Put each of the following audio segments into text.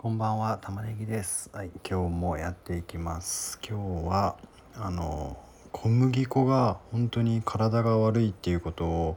こんばんは玉ねぎです。はい今日もやっていきます。今日はあの小麦粉が本当に体が悪いっていうことを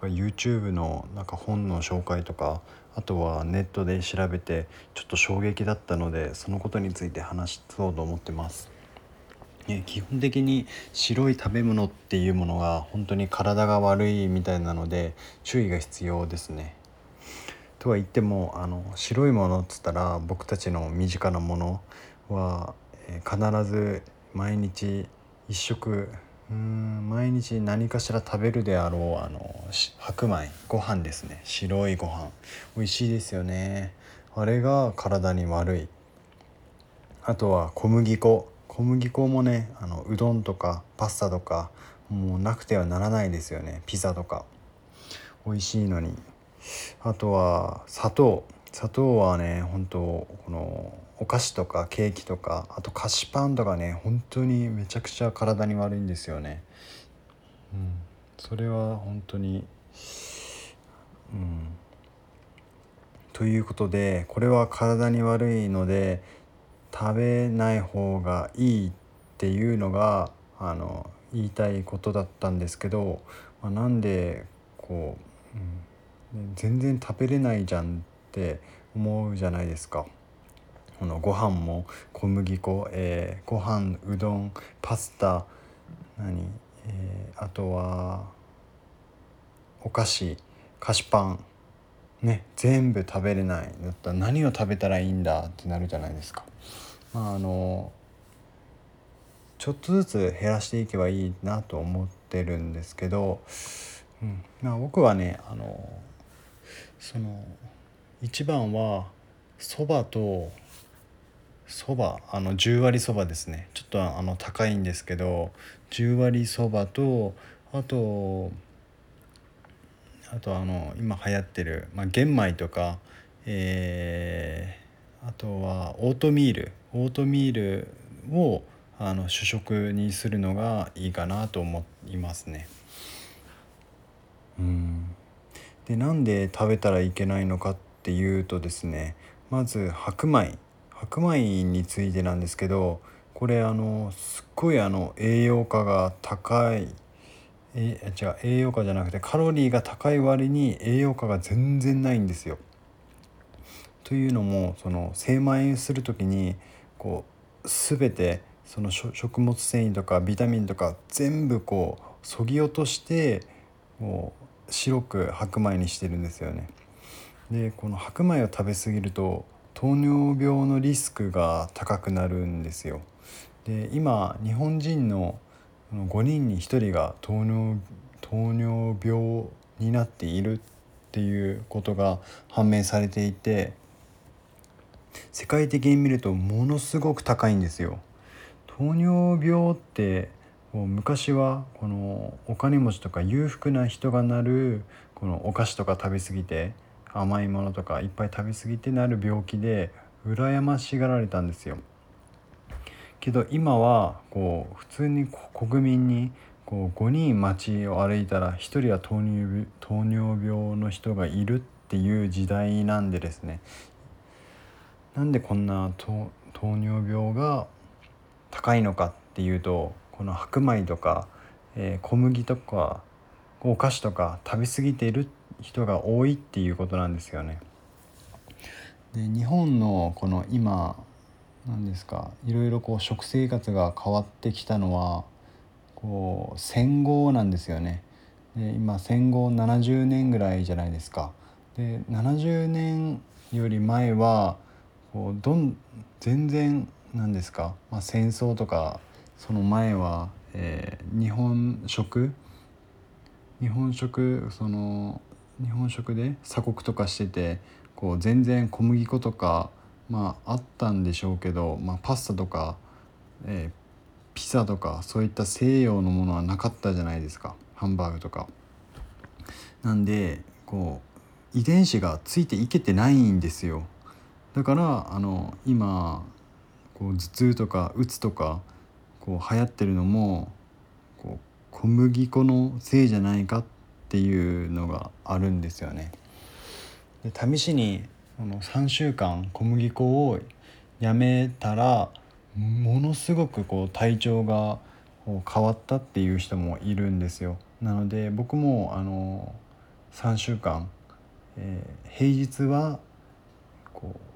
なんか YouTube のなんか本の紹介とかあとはネットで調べてちょっと衝撃だったのでそのことについて話そうと思ってます。ね、基本的に白い食べ物っていうものが本当に体が悪いみたいなので注意が必要ですね。とは言ってもあの白いものっつったら僕たちの身近なものは、えー、必ず毎日一食うん毎日何かしら食べるであろうあの白米ご飯ですね。白いご飯。美味しいですよね。あれが体に悪い。あとは小麦粉。小麦粉もねあのうどんとかパスタとかもうなくてはならないですよね。ピザとか。美味しいのに。あとは砂糖。砂糖はね本当このお菓子とかケーキとかあと菓子パンとかね本当にめちゃくちゃ体に悪いんですよね。うん、それは本当にうん。ということでこれは体に悪いので食べない方がいいっていうのがあの言いたいことだったんですけど、まあ、なんでこう、うん。全然食べれないじゃんって思うじゃないですか。このご飯も小麦粉、えー、ご飯うどんパスタ何、えー、あとはお菓子菓子パンね全部食べれないだったら何を食べたらいいんだってなるじゃないですか。まああのちょっとずつ減らしていけばいいなと思ってるんですけど、うんまあ、僕はねあのその一番はそばとそばあの10割そばですね。ちょっとあの高いんですけど10割そばとあとあとあの今流行ってる、まあ、玄米とか、えー、あとはオートミール。オートミールをあの主食にするのがいいかなと思いますね。うん。でなんで食べたらいけないのかっていうとですねまず白米白米についてなんですけどこれあのすっごいあの栄養価が高いえじゃあ栄養価じゃなくてカロリーが高い割に栄養価が全然ないんですよ。というのもその精米する時にこう全てその食物繊維とかビタミンとか全部こうそぎ落としてもう白く白米にしてるんですよね。でこの白米を食べ過ぎると糖尿病のリスクが高くなるんですよ。で今日本人の5人に1人が糖尿糖尿病になっているっていうことが判明されていて世界的に見るとものすごく高いんですよ。糖尿病ってもう昔はこのお金持ちとか裕福な人がなるこのお菓子とか食べ過ぎて甘いものとかいっぱい食べ過ぎてなる病気で羨ましがられたんですよ。けど今はこう普通に国民にこう5人街を歩いたら1人は糖尿糖尿病の人がいるっていう時代なんでですねなんでこんな糖尿病が高いのかっていうとこの白米とか、えー、小麦とかお菓子とか食べ過ぎている人が多いっていうことなんですよね。で日本のこの今何ですかいろいろこう食生活が変わってきたのはこう戦後なんですよね。で今戦後70年ぐらいじゃないですか。で70年より前はこうどん全然何ですか、まあ、戦争とかその前は、えー、日本食？日本食その日本食で鎖国とかしててこう全然小麦粉とかまああったんでしょうけど、まあ、パスタとか、えー、ピザとかそういった西洋のものはなかったじゃないですかハンバーグとか。なんでこう遺伝子がついていけてないんですよ。だからあの今こう頭痛とかうつとかこう流行ってるのもこう小麦粉のせいじゃないかっていうのがあるんですよね。で試しにその3週間小麦粉をやめたらものすごくこう体調が変わったっていう人もいるんですよ。なので僕もあの3週間、えー、平日はこう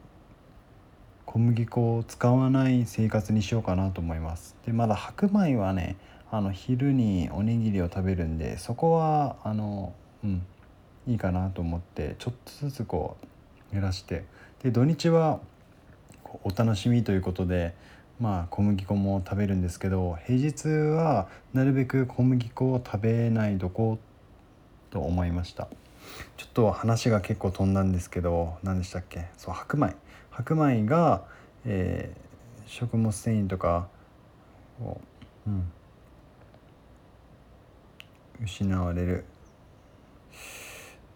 小麦粉を使わない生活にしようかなと思います。でまだ白米はねあの昼におにぎりを食べるんでそこはあのうんいいかなと思ってちょっとずつこう減らして。で土日はお楽しみということでまあ小麦粉も食べるんですけど平日はなるべく小麦粉を食べないどこと思いました。ちょっと話が結構飛んだんですけど何でしたっけ？そう白米。白米が、えー、食物繊維とかを、うん、失われる。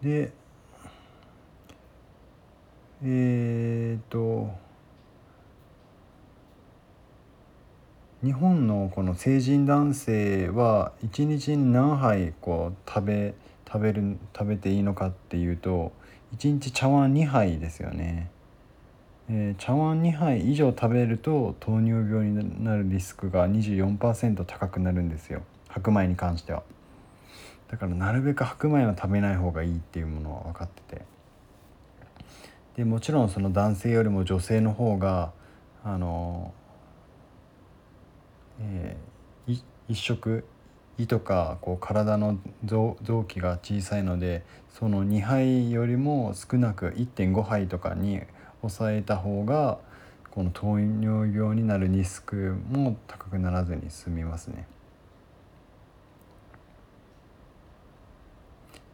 でえっ、と日本のこの成人男性は一日に何杯こう食べ食べる食べていいのかっていうと1日茶碗2杯ですよね、えー、茶碗2杯以上食べると糖尿病になるリスクが24%高くなるんですよ。白米に関しては。だからなるべく白米は食べない方がいいっていうものは分かってて。でもちろんその男性よりも女性の方があの、えー、一食胃とかこう体の臓器が小さいのでその2杯よりも少なく1.5杯とかに抑えた方がこの糖尿病になるリスクも高くならずに済みますね。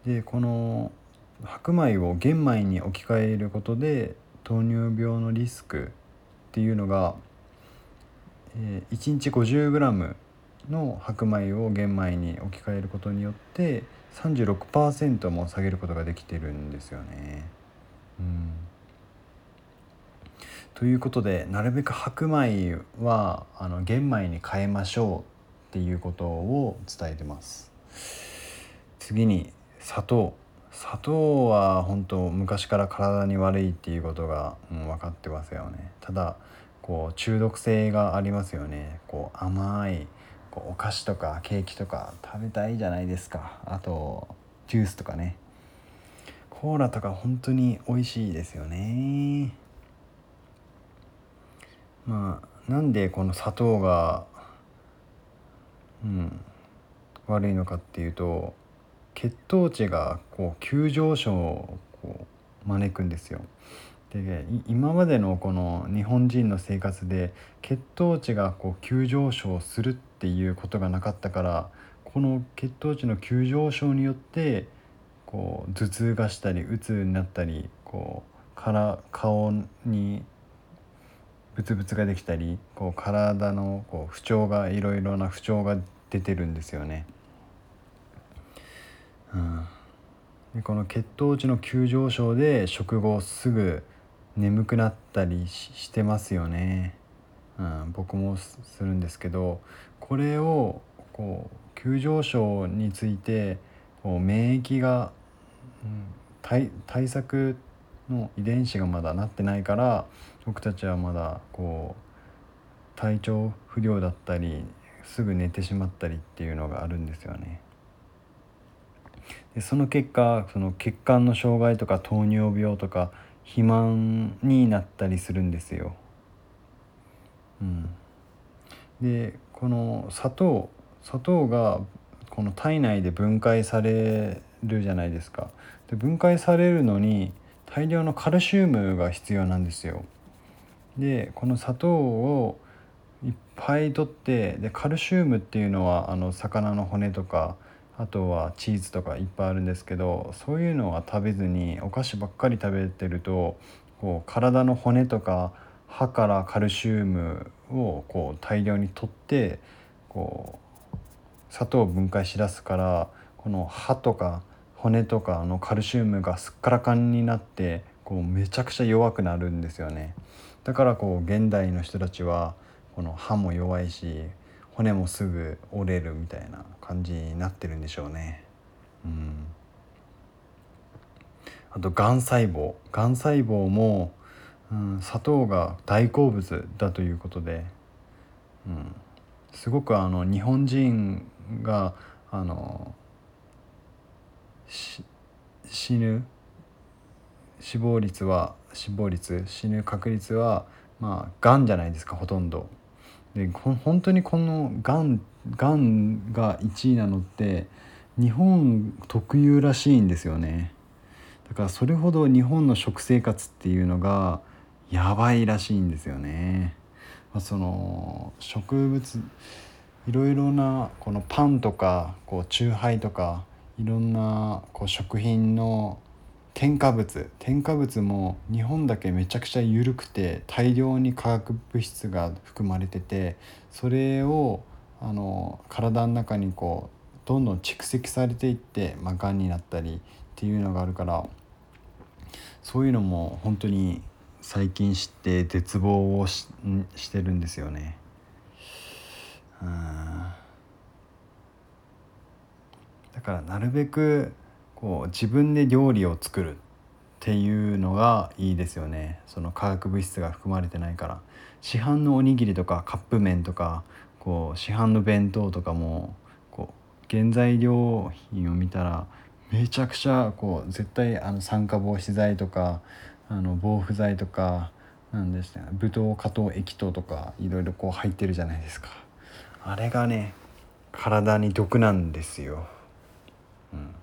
でこの白米を玄米に置き換えることで糖尿病のリスクっていうのが、えー、1日 50g の白米を玄米に置き換えることによって36%も下げることができてるんですよね。うんということでなるべく白米はあの玄米に変えましょうっていうことを伝えてます。次に砂糖。砂糖は本当昔から体に悪いっていうことが、うん、分かってますよね。ただこう中毒性がありますよね。こう甘いこうお菓子とかケーキとか食べたいじゃないですか。あとジュースとかね。コーラとか本当に美味しいですよね。まあなんでこの砂糖がうん悪いのかっていうと血糖値がこう急上昇をこう招くんですよ。で今までのこの日本人の生活で血糖値がこう急上昇するっていうことがなかったからこの血糖値の急上昇によってこう頭痛がしたりうつになったりこうから顔にブツブツができたりこう体のこう不調がいろいろな不調が出てるんですよね。うん、でこの血糖値の急上昇で食後すぐ眠くなったりしてますよね、うん、僕もするんですけどこれをこう急上昇についてこう免疫が、うん、対対策の遺伝子がまだなってないから僕たちはまだこう体調不良だったりすぐ寝てしまったりっていうのがあるんですよね。でその結果その血管の障害とか糖尿病とか肥満になったりするんですよ。うん、でこの砂糖砂糖がこの体内で分解されるじゃないですか。で分解されるのに大量のカルシウムが必要なんですよ。でこの砂糖をいっぱい取ってでカルシウムっていうのはあの魚の骨とかあとはチーズとかいっぱいあるんですけどそういうのは食べずにお菓子ばっかり食べてるとこう体の骨とか歯からカルシウムをこう大量に取ってこう砂糖を分解しだすからこの歯とか骨とかのカルシウムがすっからかんになってこうめちゃくちゃ弱くなるんですよね。だからこう現代の人たちはこの歯も弱いし骨もすぐ折れるみたいな感じになってるんでしょうね。うん、あとがん細胞。がん細胞も、うん、砂糖が大好物だということで、うん、すごくあの日本人があの死ぬ死亡率は死亡率死ぬ確率はまあがんじゃないですかほとんど。で本当にこのがんがんが1位なのって日本特有らしいんですよねだからそれほど日本の食生活っていうのがやばいらしいんですよね。まあ、その植物いろいろなこのパンとかこうチューハイとかいろんなこう食品の添加物添加物も日本だけめちゃくちゃ緩くて大量に化学物質が含まれててそれをあの体の中にこうどんどん蓄積されていって、まあ、がんになったりっていうのがあるからそういうのも本当に最近知って絶望をししてるんですよね。だからなるべくこう自分で料理を作るっていうのがいいですよね。その化学物質が含まれてないから。市販のおにぎりとかカップ麺とかこう市販の弁当とかもこう原材料品を見たらめちゃくちゃこう絶対あの酸化防止剤とかあの防腐剤とかなんですね。ブドウ加糖液糖とかいろいろこう入ってるじゃないですか。あれがね体に毒なんですよ。うん、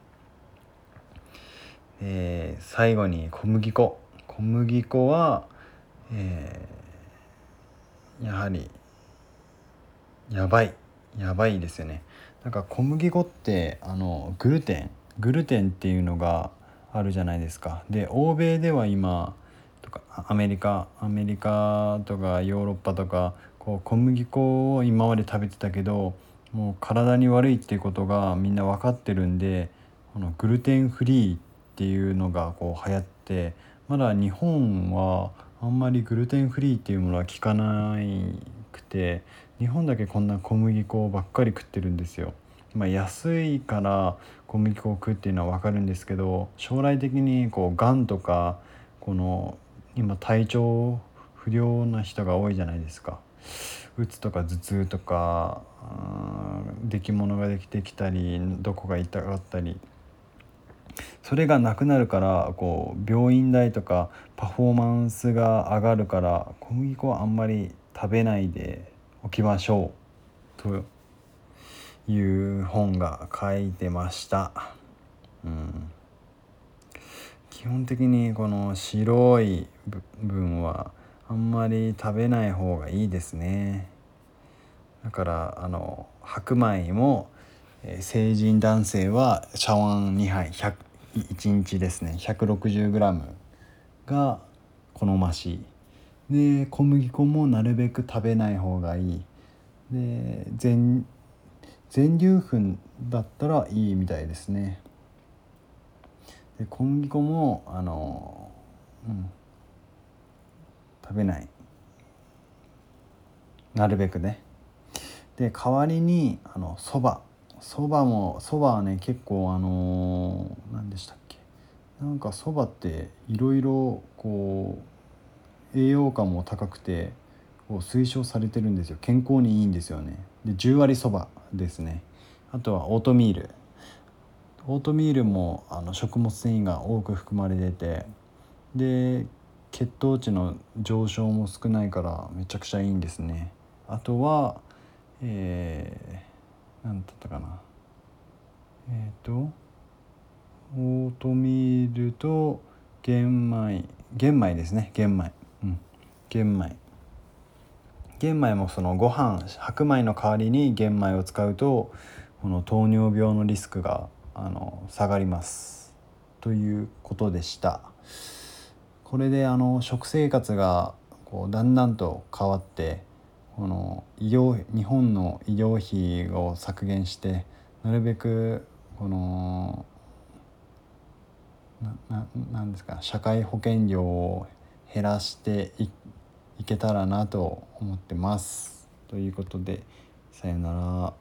で最後に小麦粉小麦粉は、えー、やはりやばいやばいですよね。なんか小麦粉ってあのグルテングルテンっていうのがあるじゃないですか。で欧米では今とかアメリカアメリカとかヨーロッパとかこう小麦粉を今まで食べてたけどもう体に悪いっていうことがみんな分かってるんでこのグルテンフリーってていうのがこう流行ってまだ日本はあんまりグルテンフリーっていうものは効かなくて日本だけこんな小麦粉ばっかり食ってるんですよ。まあ、安いから小麦粉を食うっていうのは分かるんですけど将来的にこうがんとかこの今体調不良な人が多いじゃないですか。うつとか頭痛とか出来物ができてきたりどこが痛かったりそれがなくなるからこう病院代とかパフォーマンスが上がるから小麦粉はあんまり食べないでおきましょう。という本が書いてました。うん。基本的にこの白い部分はあんまり食べない方がいいですね。だからあの白米も、成人男性は茶碗2杯1 1日ですね。160g が好ましい。で小麦粉もなるべく食べない方がいい。で全全粒粉だったらいいみたいですね。で小麦粉もあのうん。食べない。なるべくね。で代わりにあのそば。そばもそばはね結構あの何でしたっけ？なんかそばっていろいろこう栄養価も高くてこう推奨されてるんですよ。健康にいいんですよね。で10割そばですね。あとはオートミール。オートミールもあの食物繊維が多く含まれててで血糖値の上昇も少ないからめちゃくちゃいいんですね。あとはえー、何だったかな。えっ、ー、とオートミールと玄米玄米ですね玄米。うん玄米。玄米もそのご飯白米の代わりに玄米を使うとこの糖尿病のリスクがあの下がりますということでした。これであの食生活がこうだんだんと変わってこの医療日本の医療費を削減してなるべくこのななんですか社会保険料を減らしていいけたらなと思ってます。ということでさよなら。